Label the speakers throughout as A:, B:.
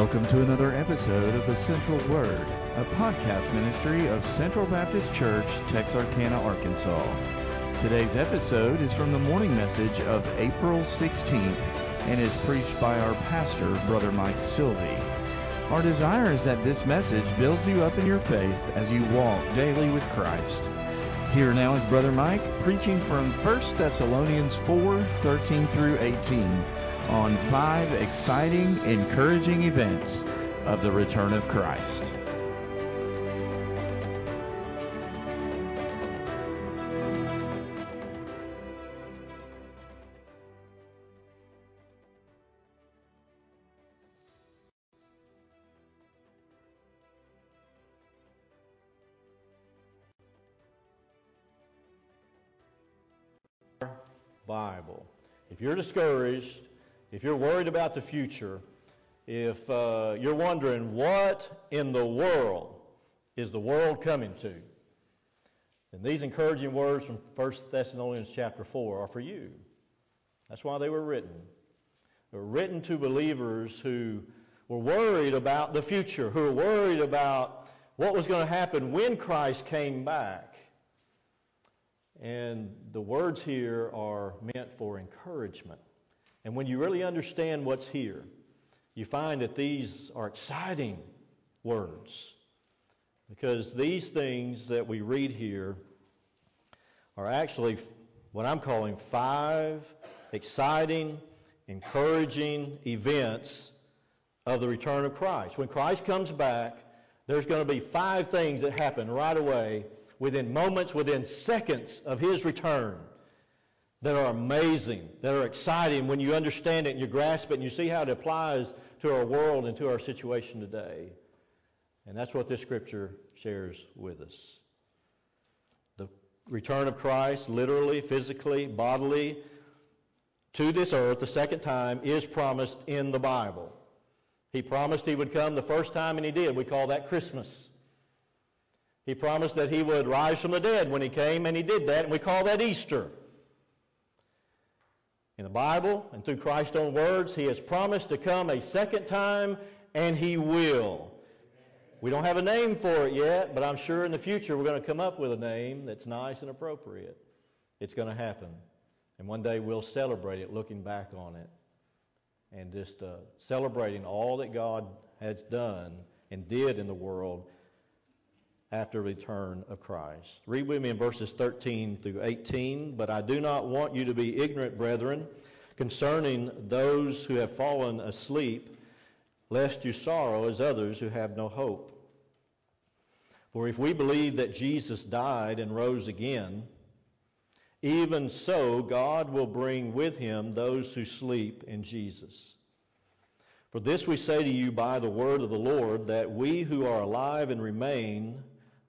A: Welcome to another episode of the Central Word, a podcast ministry of Central Baptist Church, Texarkana, Arkansas. Today's episode is from the morning message of April 16th and is preached by our pastor, Brother Mike Silvey. Our desire is that this message builds you up in your faith as you walk daily with Christ. Here now is Brother Mike preaching from 1 Thessalonians 4 13 through 18 on five exciting, encouraging events of the return of Christ.
B: Bible. If you're discouraged, if you're worried about the future, if uh, you're wondering what in the world is the world coming to, then these encouraging words from 1 Thessalonians chapter 4 are for you. That's why they were written. They were written to believers who were worried about the future, who were worried about what was going to happen when Christ came back. And the words here are meant for encouragement. And when you really understand what's here, you find that these are exciting words. Because these things that we read here are actually what I'm calling five exciting, encouraging events of the return of Christ. When Christ comes back, there's going to be five things that happen right away within moments, within seconds of his return that are amazing, that are exciting when you understand it and you grasp it and you see how it applies to our world and to our situation today. And that's what this scripture shares with us. The return of Christ, literally, physically, bodily, to this earth the second time is promised in the Bible. He promised he would come the first time, and he did. We call that Christmas. He promised that he would rise from the dead when he came, and he did that, and we call that Easter. In the Bible and through Christ's own words, He has promised to come a second time, and He will. We don't have a name for it yet, but I'm sure in the future we're going to come up with a name that's nice and appropriate. It's going to happen. And one day we'll celebrate it looking back on it and just uh, celebrating all that God has done and did in the world after return of Christ. Read with me in verses 13 through 18. But I do not want you to be ignorant, brethren, concerning those who have fallen asleep, lest you sorrow as others who have no hope. For if we believe that Jesus died and rose again, even so God will bring with him those who sleep in Jesus. For this we say to you by the word of the Lord, that we who are alive and remain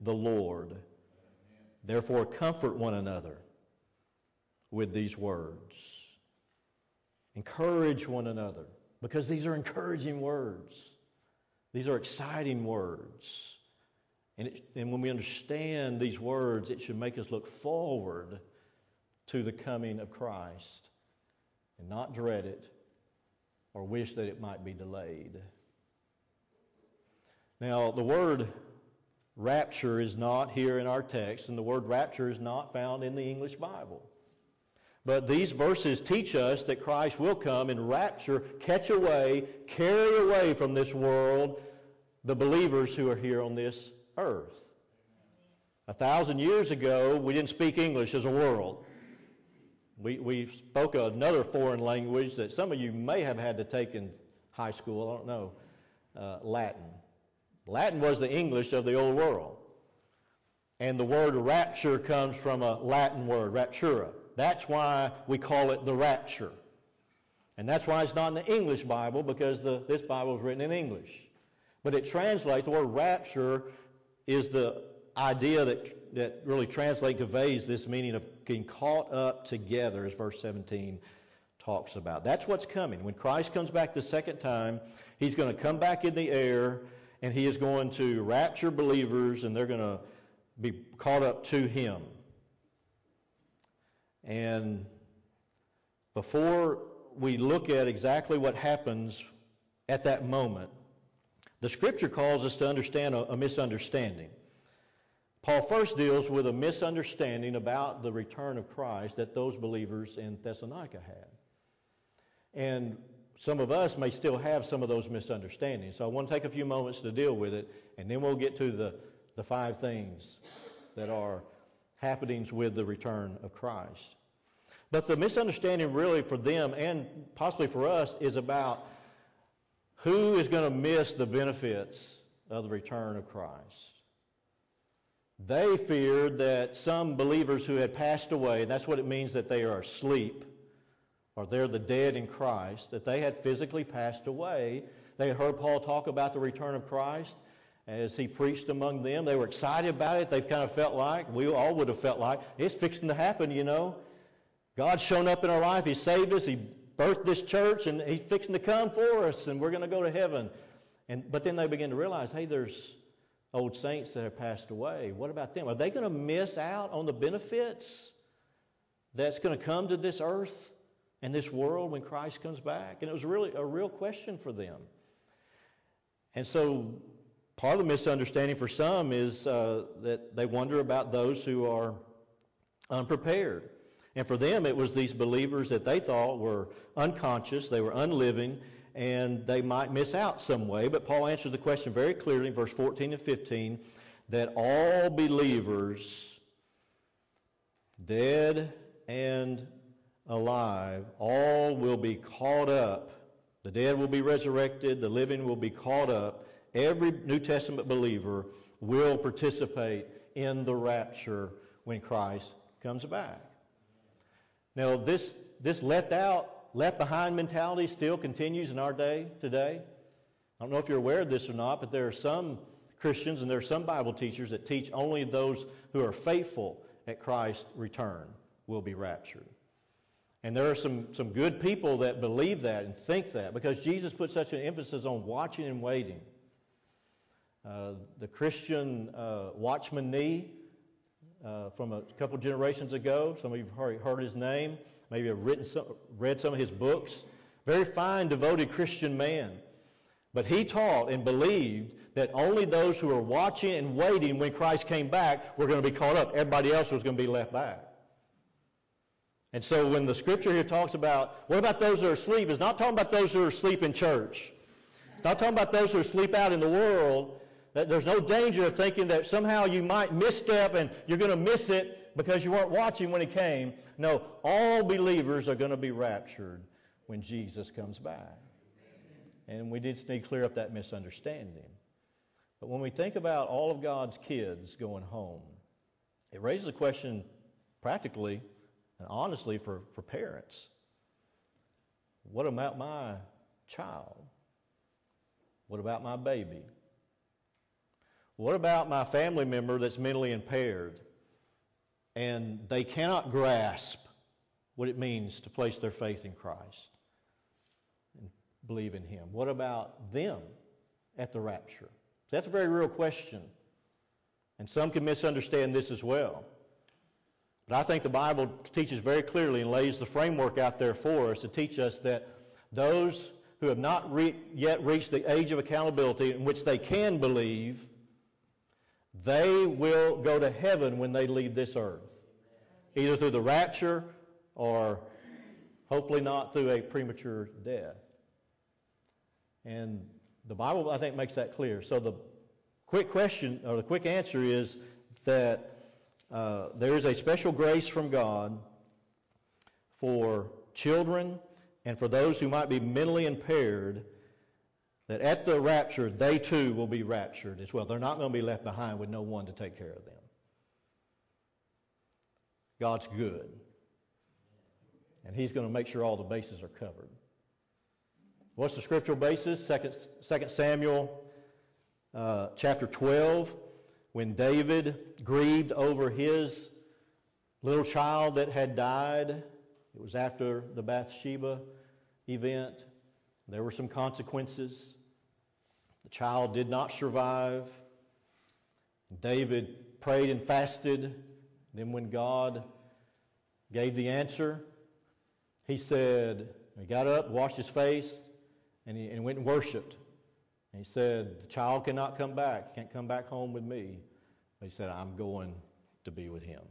B: the Lord. Therefore, comfort one another with these words. Encourage one another because these are encouraging words. These are exciting words. And, it, and when we understand these words, it should make us look forward to the coming of Christ and not dread it or wish that it might be delayed. Now, the word Rapture is not here in our text, and the word rapture is not found in the English Bible. But these verses teach us that Christ will come and rapture, catch away, carry away from this world the believers who are here on this earth. A thousand years ago, we didn't speak English as a world. We, we spoke another foreign language that some of you may have had to take in high school, I don't know, uh, Latin. Latin was the English of the old world. And the word rapture comes from a Latin word, raptura. That's why we call it the rapture. And that's why it's not in the English Bible, because the, this Bible is written in English. But it translates, the word rapture is the idea that, that really translates, conveys this meaning of getting caught up together, as verse 17 talks about. That's what's coming. When Christ comes back the second time, he's going to come back in the air and he is going to rapture believers and they're going to be caught up to him. And before we look at exactly what happens at that moment, the scripture calls us to understand a, a misunderstanding. Paul first deals with a misunderstanding about the return of Christ that those believers in Thessalonica had. And some of us may still have some of those misunderstandings. So I want to take a few moments to deal with it, and then we'll get to the, the five things that are happenings with the return of Christ. But the misunderstanding really for them and possibly for us is about who is going to miss the benefits of the return of Christ. They feared that some believers who had passed away, and that's what it means that they are asleep, or they're the dead in Christ, that they had physically passed away. They had heard Paul talk about the return of Christ as he preached among them. They were excited about it. They've kind of felt like, we all would have felt like, it's fixing to happen, you know. God's shown up in our life. He saved us. He birthed this church, and He's fixing to come for us, and we're going to go to heaven. And, but then they begin to realize, hey, there's old saints that have passed away. What about them? Are they going to miss out on the benefits that's going to come to this earth and this world when Christ comes back? And it was really a real question for them. And so part of the misunderstanding for some is uh, that they wonder about those who are unprepared. And for them, it was these believers that they thought were unconscious, they were unliving, and they might miss out some way. But Paul answers the question very clearly in verse 14 and 15 that all believers, dead and alive, all will be caught up. The dead will be resurrected, the living will be caught up. Every New Testament believer will participate in the rapture when Christ comes back. Now, this, this left out left behind mentality still continues in our day today. I don't know if you're aware of this or not, but there are some Christians and there are some Bible teachers that teach only those who are faithful at Christ's return will be raptured. And there are some, some good people that believe that and think that because Jesus put such an emphasis on watching and waiting. Uh, the Christian uh, Watchman Nee uh, from a couple generations ago, some of you have heard his name maybe have written some, read some of his books. Very fine, devoted Christian man. But he taught and believed that only those who were watching and waiting when Christ came back were going to be caught up. Everybody else was going to be left back. And so when the scripture here talks about, what about those who are asleep? It's not talking about those who are asleep in church. It's not talking about those who are asleep out in the world. That there's no danger of thinking that somehow you might misstep and you're going to miss it because you weren't watching when he came. No, all believers are going to be raptured when Jesus comes back. And we did need to clear up that misunderstanding. But when we think about all of God's kids going home, it raises a question practically and honestly for, for parents. What about my child? What about my baby? What about my family member that's mentally impaired? and they cannot grasp what it means to place their faith in Christ and believe in Him. What about them at the rapture? That's a very real question. And some can misunderstand this as well. But I think the Bible teaches very clearly and lays the framework out there for us to teach us that those who have not re- yet reached the age of accountability in which they can believe they will go to heaven when they leave this earth, either through the rapture or hopefully not through a premature death. And the Bible, I think, makes that clear. So the quick question, or the quick answer is that uh, there is a special grace from God for children and for those who might be mentally impaired that at the rapture, they too will be raptured as well. They're not going to be left behind with no one to take care of them. God's good. And He's going to make sure all the bases are covered. What's the scriptural basis? 2 Samuel uh, chapter 12, when David grieved over his little child that had died. It was after the Bathsheba event. There were some consequences. The child did not survive. David prayed and fasted. Then, when God gave the answer, he said, he got up, washed his face, and he and went and worshiped. And he said, The child cannot come back. He can't come back home with me. But he said, I'm going to be with him.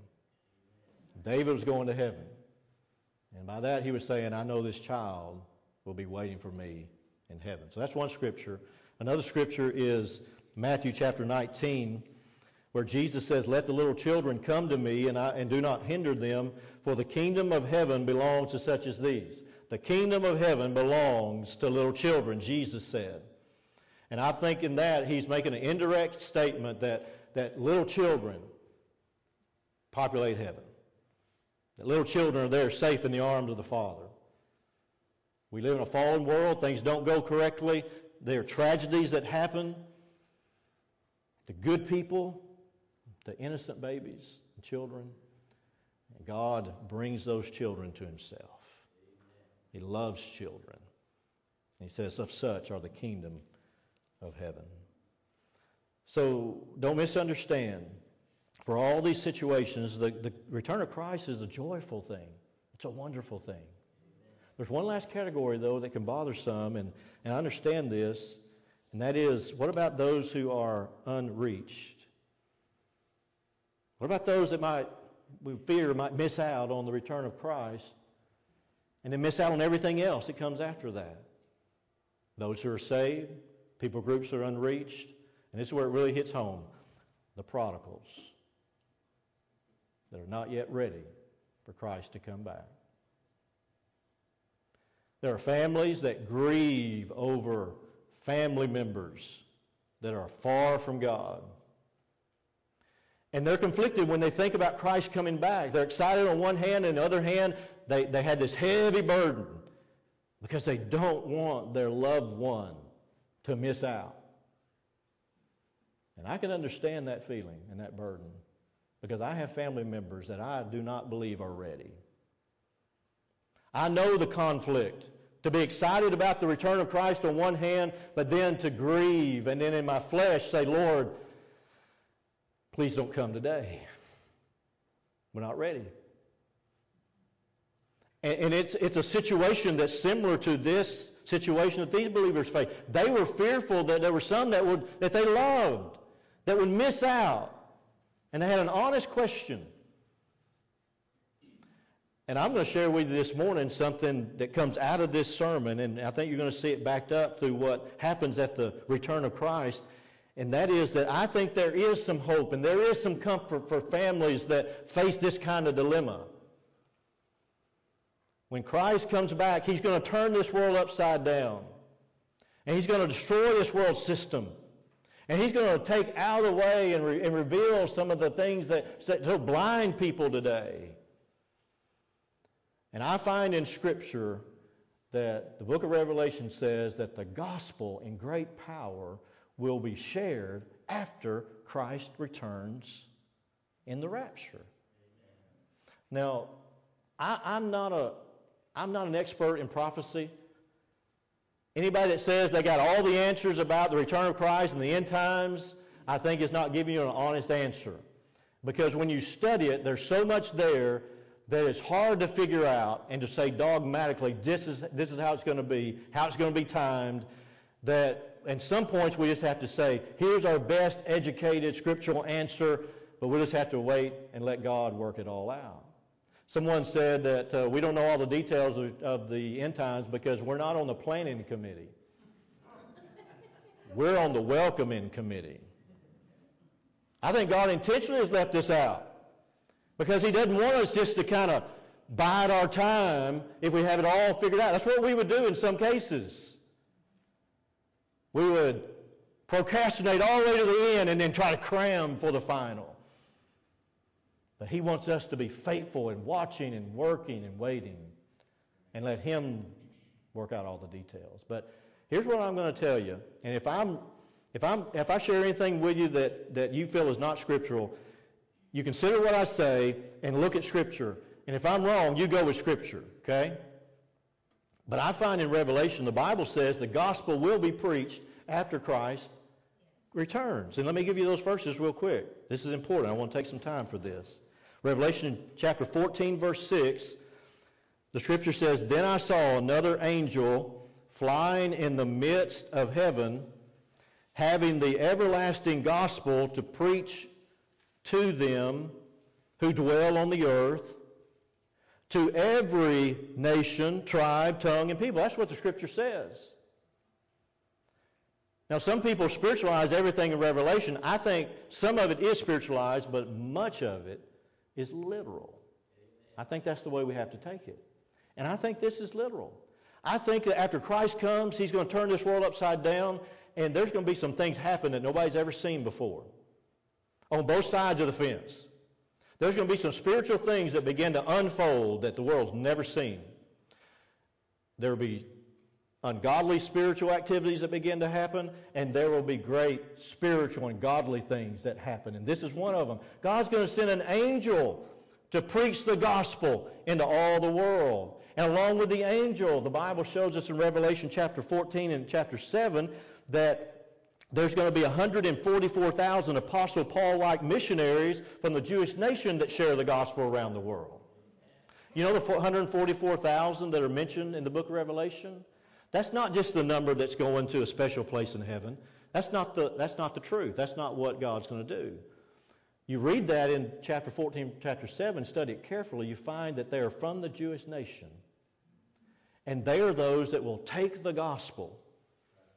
B: David was going to heaven. And by that, he was saying, I know this child will be waiting for me in heaven. So that's one scripture. Another scripture is Matthew chapter 19, where Jesus says, Let the little children come to me, and, I, and do not hinder them, for the kingdom of heaven belongs to such as these. The kingdom of heaven belongs to little children, Jesus said. And I think in that he's making an indirect statement that, that little children populate heaven. That little children are there safe in the arms of the Father. We live in a fallen world. Things don't go correctly. There are tragedies that happen. The good people, the innocent babies and children. And God brings those children to himself. He loves children. He says, Of such are the kingdom of heaven. So don't misunderstand. For all these situations, the, the return of Christ is a joyful thing. It's a wonderful thing. There's one last category, though, that can bother some, and, and I understand this, and that is what about those who are unreached? What about those that might, we fear, might miss out on the return of Christ and then miss out on everything else that comes after that? Those who are saved, people groups are unreached, and this is where it really hits home the prodigals that are not yet ready for Christ to come back. There are families that grieve over family members that are far from God. And they're conflicted when they think about Christ coming back. They're excited on one hand, and on the other hand, they, they had this heavy burden because they don't want their loved one to miss out. And I can understand that feeling and that burden because I have family members that I do not believe are ready. I know the conflict. To be excited about the return of Christ on one hand, but then to grieve and then in my flesh say, Lord, please don't come today. We're not ready. And, it's, it's a situation that's similar to this situation that these believers face. They were fearful that there were some that, would, that they loved that would miss out. And they had an honest question. And I'm going to share with you this morning something that comes out of this sermon, and I think you're going to see it backed up through what happens at the return of Christ. And that is that I think there is some hope and there is some comfort for families that face this kind of dilemma. When Christ comes back, He's going to turn this world upside down. And He's going to destroy this world system. And He's going to take out of the way and, re- and reveal some of the things that, that blind people today. And I find in Scripture that the book of Revelation says that the gospel in great power will be shared after Christ returns in the rapture. Now, I, am not a I'm not an expert in prophecy. Anybody that says they got all the answers about the return of Christ and the end times, I think is not giving you an honest answer. Because when you study it, there's so much there that it's hard to figure out and to say dogmatically, this is, this is how it's going to be, how it's going to be timed, that at some points we just have to say, here's our best educated scriptural answer, but we just have to wait and let God work it all out. Someone said that uh, we don't know all the details of, of the end times because we're not on the planning committee. We're on the welcoming committee. I think God intentionally has left this out because He doesn't want us just to kind of bide our time if we have it all figured out. That's what we would do in some cases. We would procrastinate all the way to the end and then try to cram for the final. But He wants us to be faithful and watching and working and waiting and let Him work out all the details. But here's what I'm going to tell you. And if I'm If, I'm, if I share anything with you that, that you feel is not scriptural, you consider what I say and look at Scripture. And if I'm wrong, you go with Scripture, okay? But I find in Revelation, the Bible says the gospel will be preached after Christ returns. And let me give you those verses real quick. This is important. I want to take some time for this. Revelation chapter 14, verse 6, the scripture says, Then I saw another angel flying in the midst of heaven, having the everlasting gospel to preach to them who dwell on the earth, to every nation, tribe, tongue, and people. That's what the scripture says. Now, some people spiritualize everything in Revelation. I think some of it is spiritualized, but much of it is literal. I think that's the way we have to take it. And I think this is literal. I think that after Christ comes, he's going to turn this world upside down, and there's going to be some things happen that nobody's ever seen before on both sides of the fence. There's going to be some spiritual things that begin to unfold that the world's never seen. There will be ungodly spiritual activities that begin to happen, and there will be great spiritual and godly things that happen. And this is one of them. God's going to send an angel to preach the gospel into all the world. And along with the angel, the Bible shows us in Revelation chapter 14 and chapter 7 that there's going to be 144,000 Apostle Paul like missionaries from the Jewish nation that share the gospel around the world. You know the 144,000 that are mentioned in the book of Revelation? That's not just the number that's going to a special place in heaven. That's not the, that's not the truth. That's not what God's going to do. You read that in chapter 14, chapter 7, study it carefully, you find that they are from the Jewish nation. And they are those that will take the gospel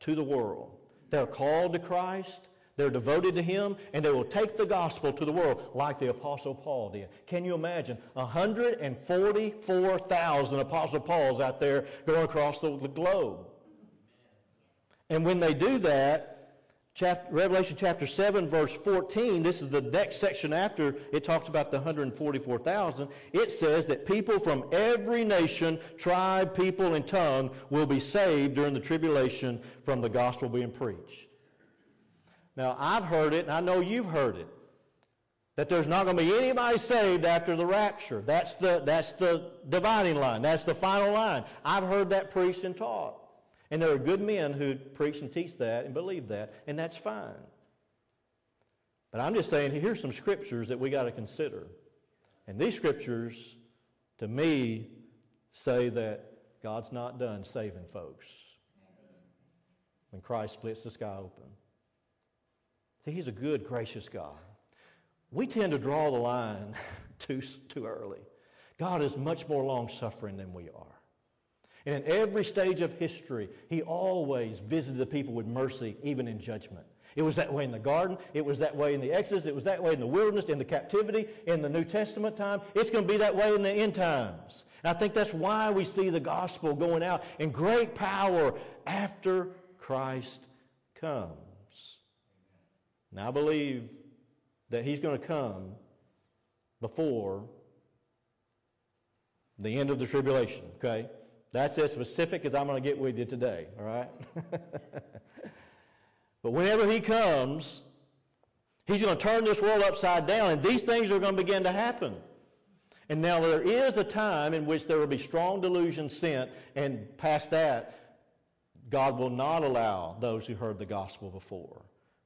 B: to the world. They're called to Christ. They're devoted to Him, and they will take the gospel to the world like the Apostle Paul did. Can you imagine? 144,000 Apostle Pauls out there going across the, globe. And when they do that, Chapter, Revelation chapter 7, verse 14, this is the next section after it talks about the 144,000. It says that people from every nation, tribe, people, and tongue will be saved during the tribulation from the gospel being preached. Now, I've heard it, and I know you've heard it, that there's not going to be anybody saved after the rapture. That's the, that's the dividing line. That's the final line. I've heard that preached and taught. And there are good men who preach and teach that and believe that, and that's fine. But I'm just saying, here's some scriptures that we got to consider. And these scriptures, to me, say that God's not done saving folks when Christ splits the sky open. See, he's a good, gracious God. We tend to draw the line too, too early. God is much more long suffering than we are. And in every stage of history, he always visited the people with mercy, even in judgment. It was that way in the garden. It was that way in the Exodus. It was that way in the wilderness, in the captivity, in the New Testament time. It's going to be that way in the end times. And I think that's why we see the gospel going out in great power after Christ comes. Now, I believe that he's going to come before the end of the tribulation, okay? That's as specific as I'm going to get with you today, all right? but whenever he comes, he's going to turn this world upside down, and these things are going to begin to happen. And now there is a time in which there will be strong delusion sent, and past that, God will not allow those who heard the gospel before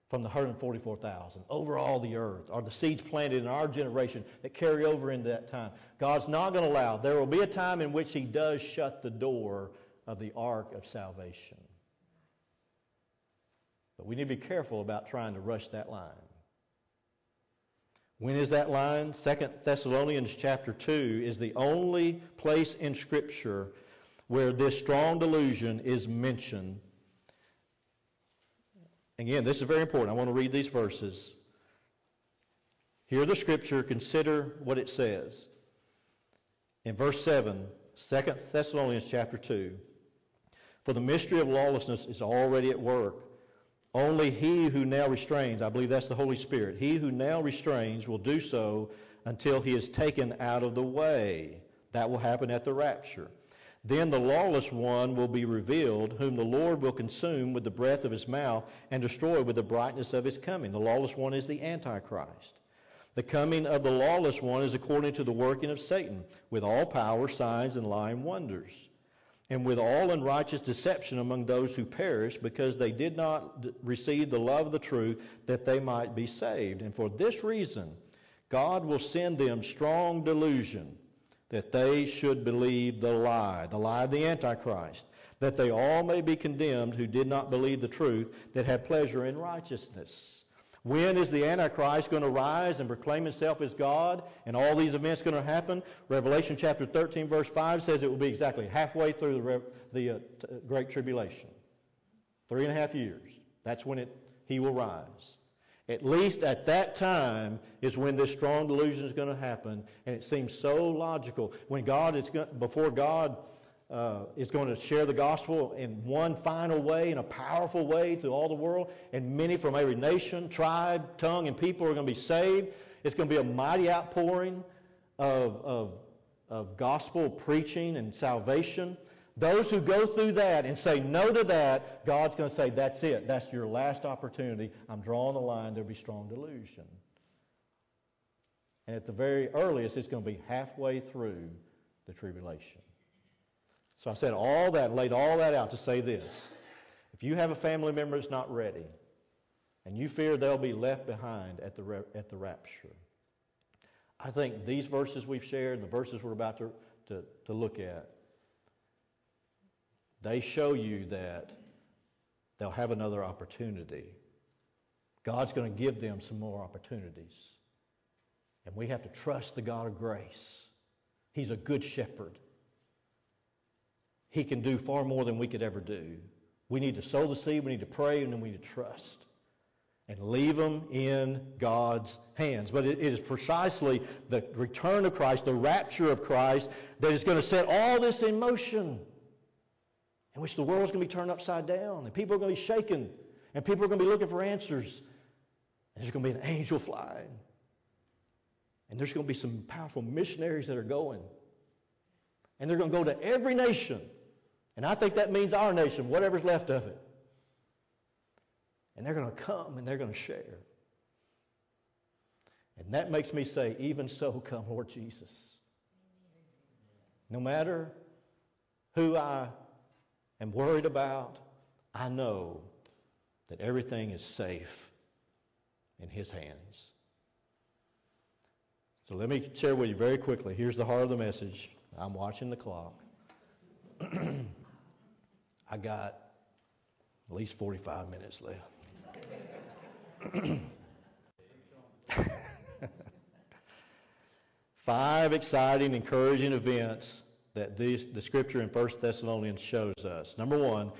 B: from the 144,000 over all the earth, are the seeds planted in our generation that carry over into that time. God's not going to allow. There will be a time in which He does shut the door of the ark of salvation. But we need to be careful about trying to rush that line. When is that line? Second Thessalonians chapter 2 is the only place in Scripture where this strong delusion is mentioned Again, this is very important. I want to read these verses. Hear the scripture, consider what it says. In verse 7, 2 Thessalonians chapter 2, for the mystery of lawlessness is already at work. Only he who now restrains, I believe that's the Holy Spirit, he who now restrains will do so until he is taken out of the way. That will happen at the rapture. Then the lawless one will be revealed, whom the Lord will consume with the breath of his mouth and destroy with the brightness of his coming. The lawless one is the Antichrist. The coming of the lawless one is according to the working of Satan, with all power, signs, and lying wonders, and with all unrighteous deception among those who perish, because they did not receive the love of the truth, that they might be saved. And for this reason, God will send them strong delusion, that they should believe the lie, the lie of the Antichrist, that they all may be condemned who did not believe the truth, that had pleasure in righteousness. When is the Antichrist going to rise and proclaim himself as God and all these events going to happen? Revelation chapter 13, verse 5 says it will be exactly halfway through the, the uh, t- Great Tribulation. Three and a half years. That's when it, he will rise. At least at that time is when this strong delusion is going to happen, and it seems so logical. When God is going, before God uh, is going to share the gospel in one final way, in a powerful way to all the world, and many from every nation, tribe, tongue, and people are going to be saved. It's going to be a mighty outpouring of, of, of gospel preaching and salvation. Those who go through that and say no to that, God's going to say, that's it. That's your last opportunity. I'm drawing the line. There'll be strong delusion. And at the very earliest, it's going to be halfway through the tribulation. So I said all that, laid all that out to say this. If you have a family member that's not ready, and you fear they'll be left behind at the, at the rapture, I think these verses we've shared, the verses we're about to, to, to look at, they show you that they'll have another opportunity. God's going to give them some more opportunities. And we have to trust the God of grace. He's a good shepherd. He can do far more than we could ever do. We need to sow the seed, we need to pray, and then we need to trust and leave them in God's hands. But it is precisely the return of Christ, the rapture of Christ, that is going to set all this in motion, in which the world's going to be turned upside down, and people are going to be shaken, and people are going to be looking for answers. And there's going to be an angel flying. And there's going to be some powerful missionaries that are going. And they're going to go to every nation and I think that means our nation, whatever's left of it. And they're going to come and they're going to share. And that makes me say, even so, come, Lord Jesus. No matter who I am worried about, I know that everything is safe in His hands. So let me share with you very quickly. Here's the heart of the message. I'm watching the clock. I got at least 45 minutes left. Five exciting, encouraging events that these, the scripture in 1 Thessalonians shows us. Number one,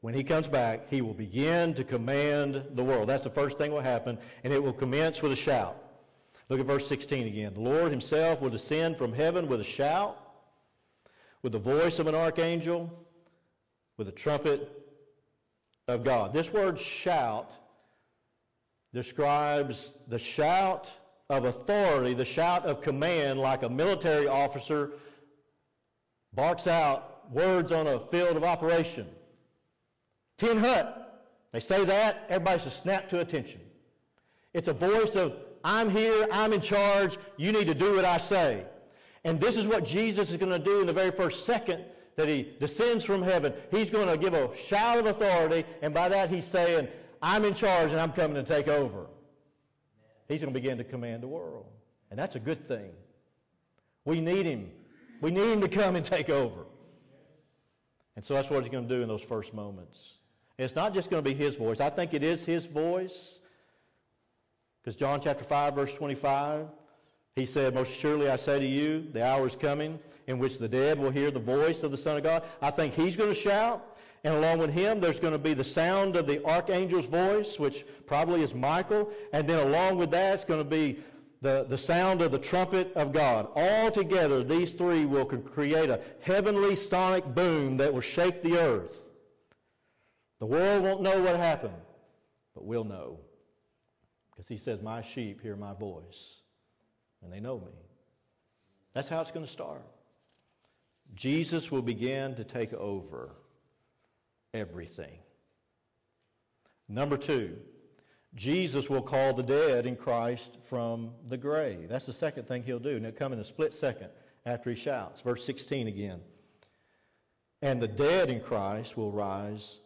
B: when he comes back, he will begin to command the world. That's the first thing will happen, and it will commence with a shout. Look at verse 16 again. The Lord himself will descend from heaven with a shout, with the voice of an archangel, with the trumpet of God. This word shout describes the shout of authority, the shout of command, like a military officer barks out words on a field of operation. Tin hut. They say that, everybody should snap to attention. It's a voice of, I'm here, I'm in charge, you need to do what I say. And this is what Jesus is going to do in the very first second that he descends from heaven, he's going to give a shout of authority, and by that he's saying, I'm in charge and I'm coming to take over. He's going to begin to command the world. And that's a good thing. We need him. We need him to come and take over. And so that's what he's going to do in those first moments. And it's not just going to be his voice. I think it is his voice. Because John chapter 5, verse 25, he said, Most surely I say to you, the hour is coming in which the dead will hear the voice of the Son of God. I think he's going to shout. And along with him, there's going to be the sound of the archangel's voice, which probably is Michael. And then along with that, it's going to be the, the sound of the trumpet of God. All together, these three will create a heavenly sonic boom that will shake the earth. The world won't know what happened, but we'll know. Because he says, My sheep hear my voice, and they know me. That's how it's going to start. Jesus will begin to take over everything. Number two, Jesus will call the dead in Christ from the grave. That's the second thing he'll do. And it'll come in a split second after he shouts. Verse 16 again. And the dead in Christ will rise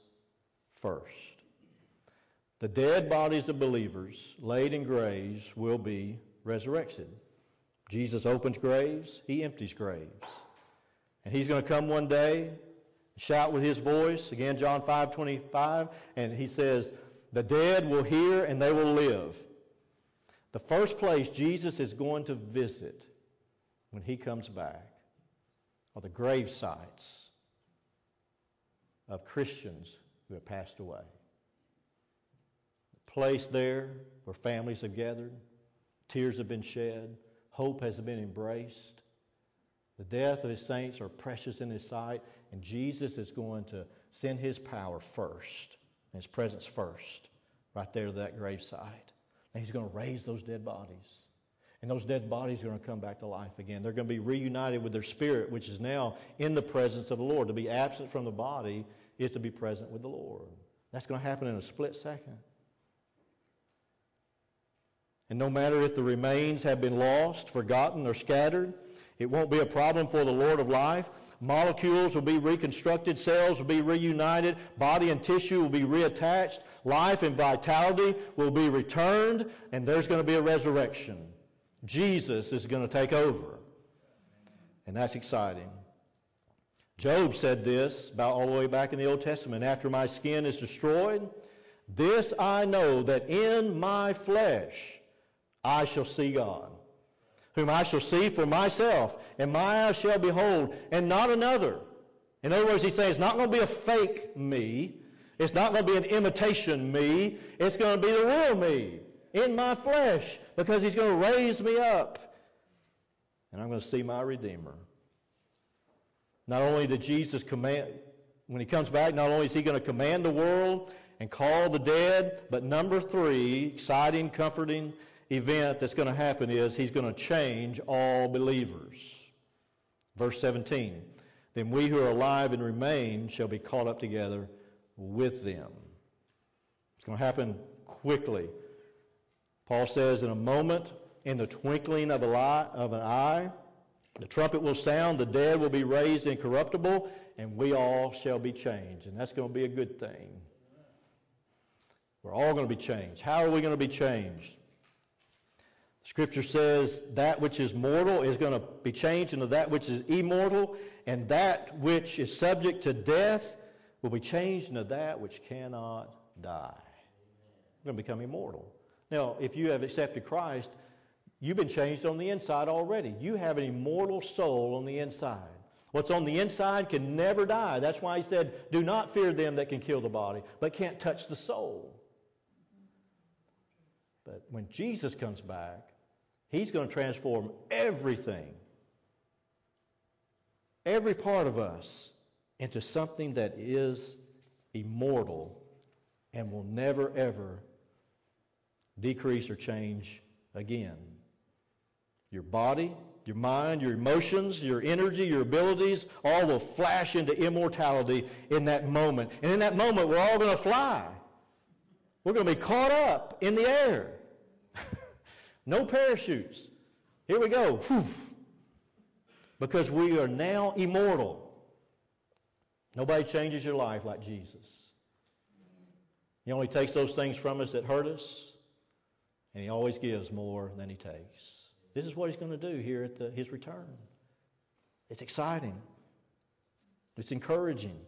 B: first. The dead bodies of believers laid in graves will be resurrected. Jesus opens graves, he empties graves. And he's going to come one day, shout with his voice, again John 5:25, and he says, "The dead will hear and they will live." The first place Jesus is going to visit when he comes back are the grave sites of Christians who have passed away. The place there where families have gathered, tears have been shed, hope has been embraced. The death of his saints are precious in his sight, and Jesus is going to send his power first, his presence first, right there to that graveside. And he's going to raise those dead bodies. And those dead bodies are going to come back to life again. They're going to be reunited with their spirit, which is now in the presence of the Lord. To be absent from the body is to be present with the Lord. That's going to happen in a split second. And no matter if the remains have been lost, forgotten, or scattered, it won't be a problem for the Lord of life. Molecules will be reconstructed, cells will be reunited, body and tissue will be reattached, life and vitality will be returned, and there's going to be a resurrection. Jesus is going to take over. And that's exciting. Job said this about all the way back in the Old Testament after my skin is destroyed, this I know that in my flesh I shall see God, whom I shall see for myself, and my eyes shall behold, and not another. In other words, he's saying it's not going to be a fake me. It's not going to be an imitation me. It's going to be the real me in my flesh because he's going to raise me up. And I'm going to see my Redeemer. Not only did Jesus command, when he comes back, not only is he going to command the world and call the dead, but number three, exciting, comforting, event that's going to happen is he's going to change all believers. Verse 17. Then we who are alive and remain shall be caught up together with them. It's going to happen quickly. Paul says, in a moment, in the twinkling of, of an eye, the trumpet will sound, the dead will be raised incorruptible, and we all shall be changed. And that's going to be a good thing. We're all going to be changed. How are we going to be changed? Scripture says that which is mortal is going to be changed into that which is immortal, and that which is subject to death will be changed into that which cannot die. We're going to become immortal. Now, if you have accepted Christ, you've been changed on the inside already. You have an immortal soul on the inside. What's on the inside can never die. That's why he said, Do not fear them that can kill the body, but can't touch the soul. But when Jesus comes back, He's going to transform everything, every part of us, into something that is immortal and will never, ever decrease or change again. Your body, your mind, your emotions, your energy, your abilities, all will flash into immortality in that moment. And in that moment, we're all going to fly. We're going to be caught up in the air. No parachutes. Here we go. Whew. Because we are now immortal. Nobody changes your life like Jesus. He only takes those things from us that hurt us, and he always gives more than he takes. This is what he's going to do here at the, his return. It's exciting. It's encouraging.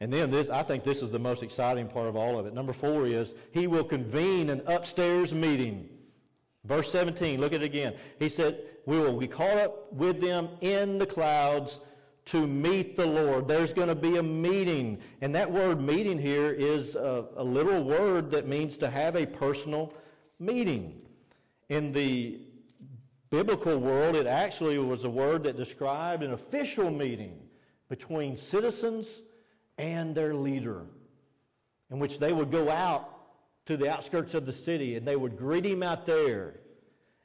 B: And then this, I think this is the most exciting part of all of it. Number four is he will convene an upstairs meeting. Verse 17, look at it again. He said, we will be caught up with them in the clouds to meet the Lord. There's going to be a meeting. And that word meeting here is a, a literal word that means to have a personal meeting. In the biblical world, it actually was a word that described an official meeting between citizens and their leader, in which they would go out to the outskirts of the city and they would greet him out there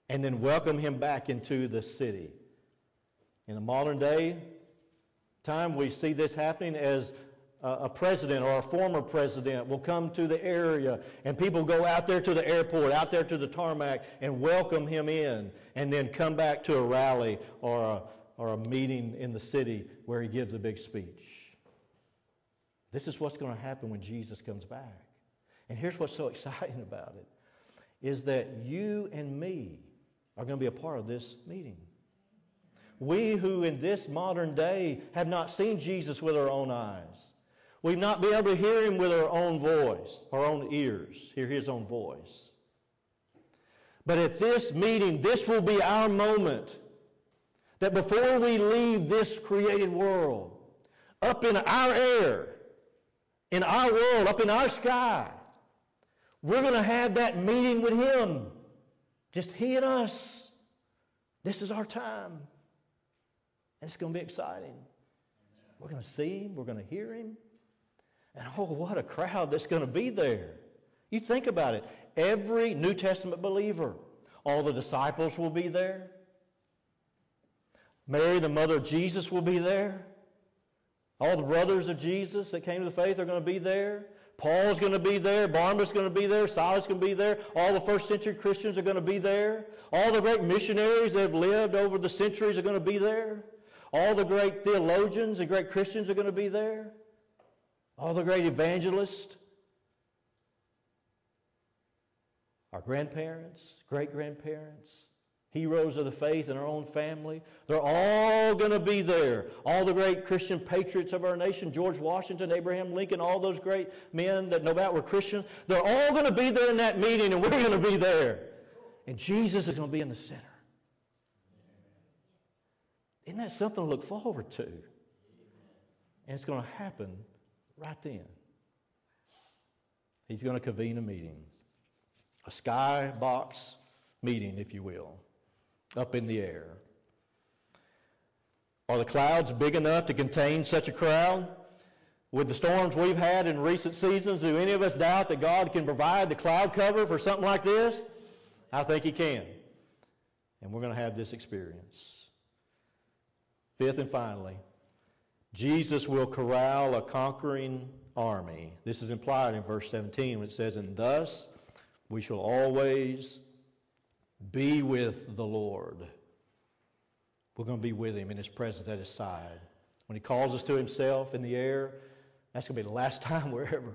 B: and then welcome him back into the city. In the modern day time, we see this happening as a president or a former president will come to the area and people go out there to the airport, out there to the tarmac and welcome him in and then come back to a rally or a, or a meeting in the city where he gives a big speech. This is what's going to happen when Jesus comes back. And here's what's so exciting about it is that you and me are going to be a part of this meeting. We who in this modern day have not seen Jesus with our own eyes, We've not been able to hear him with our own voice, our own ears, hear his own voice. But at this meeting, this will be our moment that before we leave this created world, up in our air, in our world, up in our sky, we're going to have that meeting with him. Just he and us. This is our time. And it's going to be exciting. We're going to see him. We're going to hear him. And oh, what a crowd that's going to be there. You think about it. Every New Testament believer, all the disciples will be there. Mary, the mother of Jesus, will be there. All the brothers of Jesus that came to the faith are going to be there. Paul's going to be there. Barnabas is going to be there. Silas is going to be there. All the first century Christians are going to be there. All the great missionaries that have lived over the centuries are going to be there. All the great theologians and great Christians are going to be there all the great evangelists, our grandparents, great grandparents, heroes of the faith in our own family. They're all going to be there. All the great Christian patriots of our nation, George Washington, Abraham Lincoln, all those great men that no doubt were Christians, they're all going to be there in that meeting, and we're going to be there. And Jesus is going to be in the center. Isn't that something to look forward to? And it's going to happen right then. He's going to convene a meeting, a skybox meeting, if you will, up in the air. Are the clouds big enough to contain such a crowd? With the storms we've had in recent seasons, do any of us doubt that God can provide the cloud cover for something like this? I think He can. And we're going to have this experience. Fifth and finally, Jesus will corral a conquering army. This is implied in verse 17 when it says, And thus we shall always be with the Lord. We're going to be with him in his presence at his side. When he calls us to himself in the air, that's going to be the last time we're ever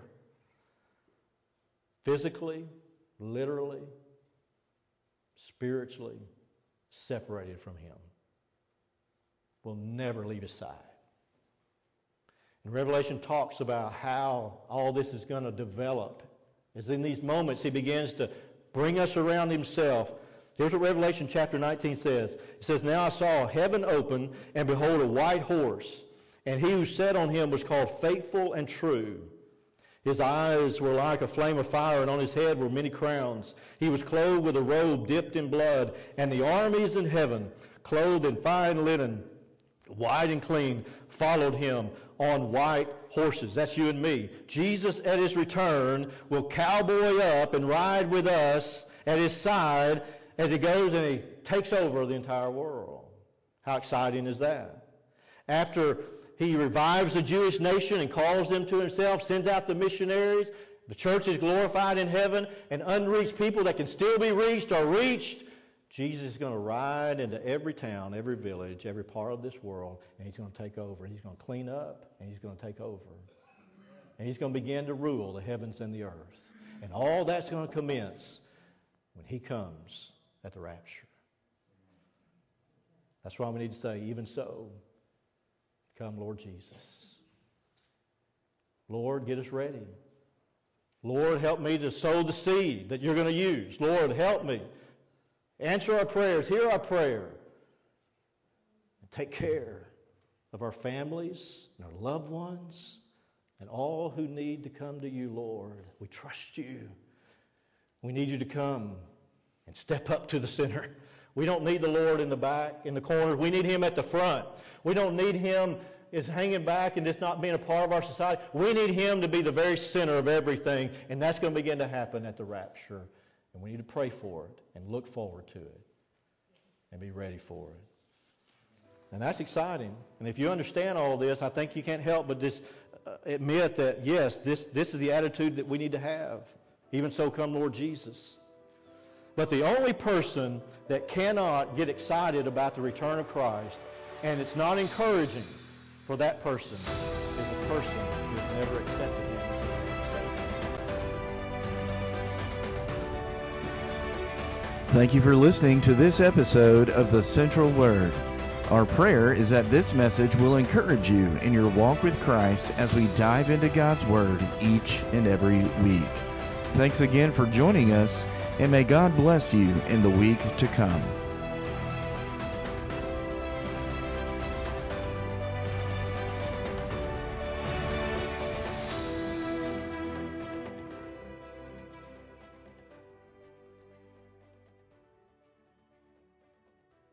B: physically, literally, spiritually separated from him. We'll never leave his side. And Revelation talks about how all this is going to develop. As in these moments, he begins to bring us around himself. Here's what Revelation chapter 19 says. It says, Now I saw heaven open, and behold, a white horse. And he who sat on him was called Faithful and True. His eyes were like a flame of fire, and on his head were many crowns. He was clothed with a robe dipped in blood, and the armies in heaven, clothed in fine linen, white and clean, followed him on white horses. That's you and me. Jesus at his return will cowboy up and ride with us at his side as he goes and he takes over the entire world. How exciting is that? After he revives the Jewish nation and calls them to himself, sends out the missionaries, the church is glorified in heaven, and unreached people that can still be reached are reached. Jesus is going to ride into every town, every village, every part of this world, and he's going to take over. He's going to clean up, and he's going to take over. And he's going to begin to rule the heavens and the earth. And all that's going to commence when he comes at the rapture. That's why we need to say, even so, come, Lord Jesus. Lord, get us ready. Lord, help me to sow the seed that you're going to use. Lord, help me Answer our prayers. Hear our prayer. And take care of our families and our loved ones and all who need to come to you, Lord. We trust you. We need you to come and step up to the center. We don't need the Lord in the back, in the corner. We need him at the front. We don't need him is hanging back and just not being a part of our society. We need him to be the very center of everything, and that's going to begin to happen at the rapture. And we need to pray for it and look forward to it and be ready for it. And that's exciting. And if you understand all this, I think you can't help but just uh, admit that, yes, this, this is the attitude that we need to have. Even so, come Lord Jesus. But the only person that cannot get excited about the return of Christ, and it's not encouraging for that person, is a person who has never accepted Him
A: Thank you for listening to this episode of the Central Word. Our prayer is that this message will encourage you in your walk with Christ as we dive into God's Word each and every week. Thanks again for joining us, and may God bless you in the week to come.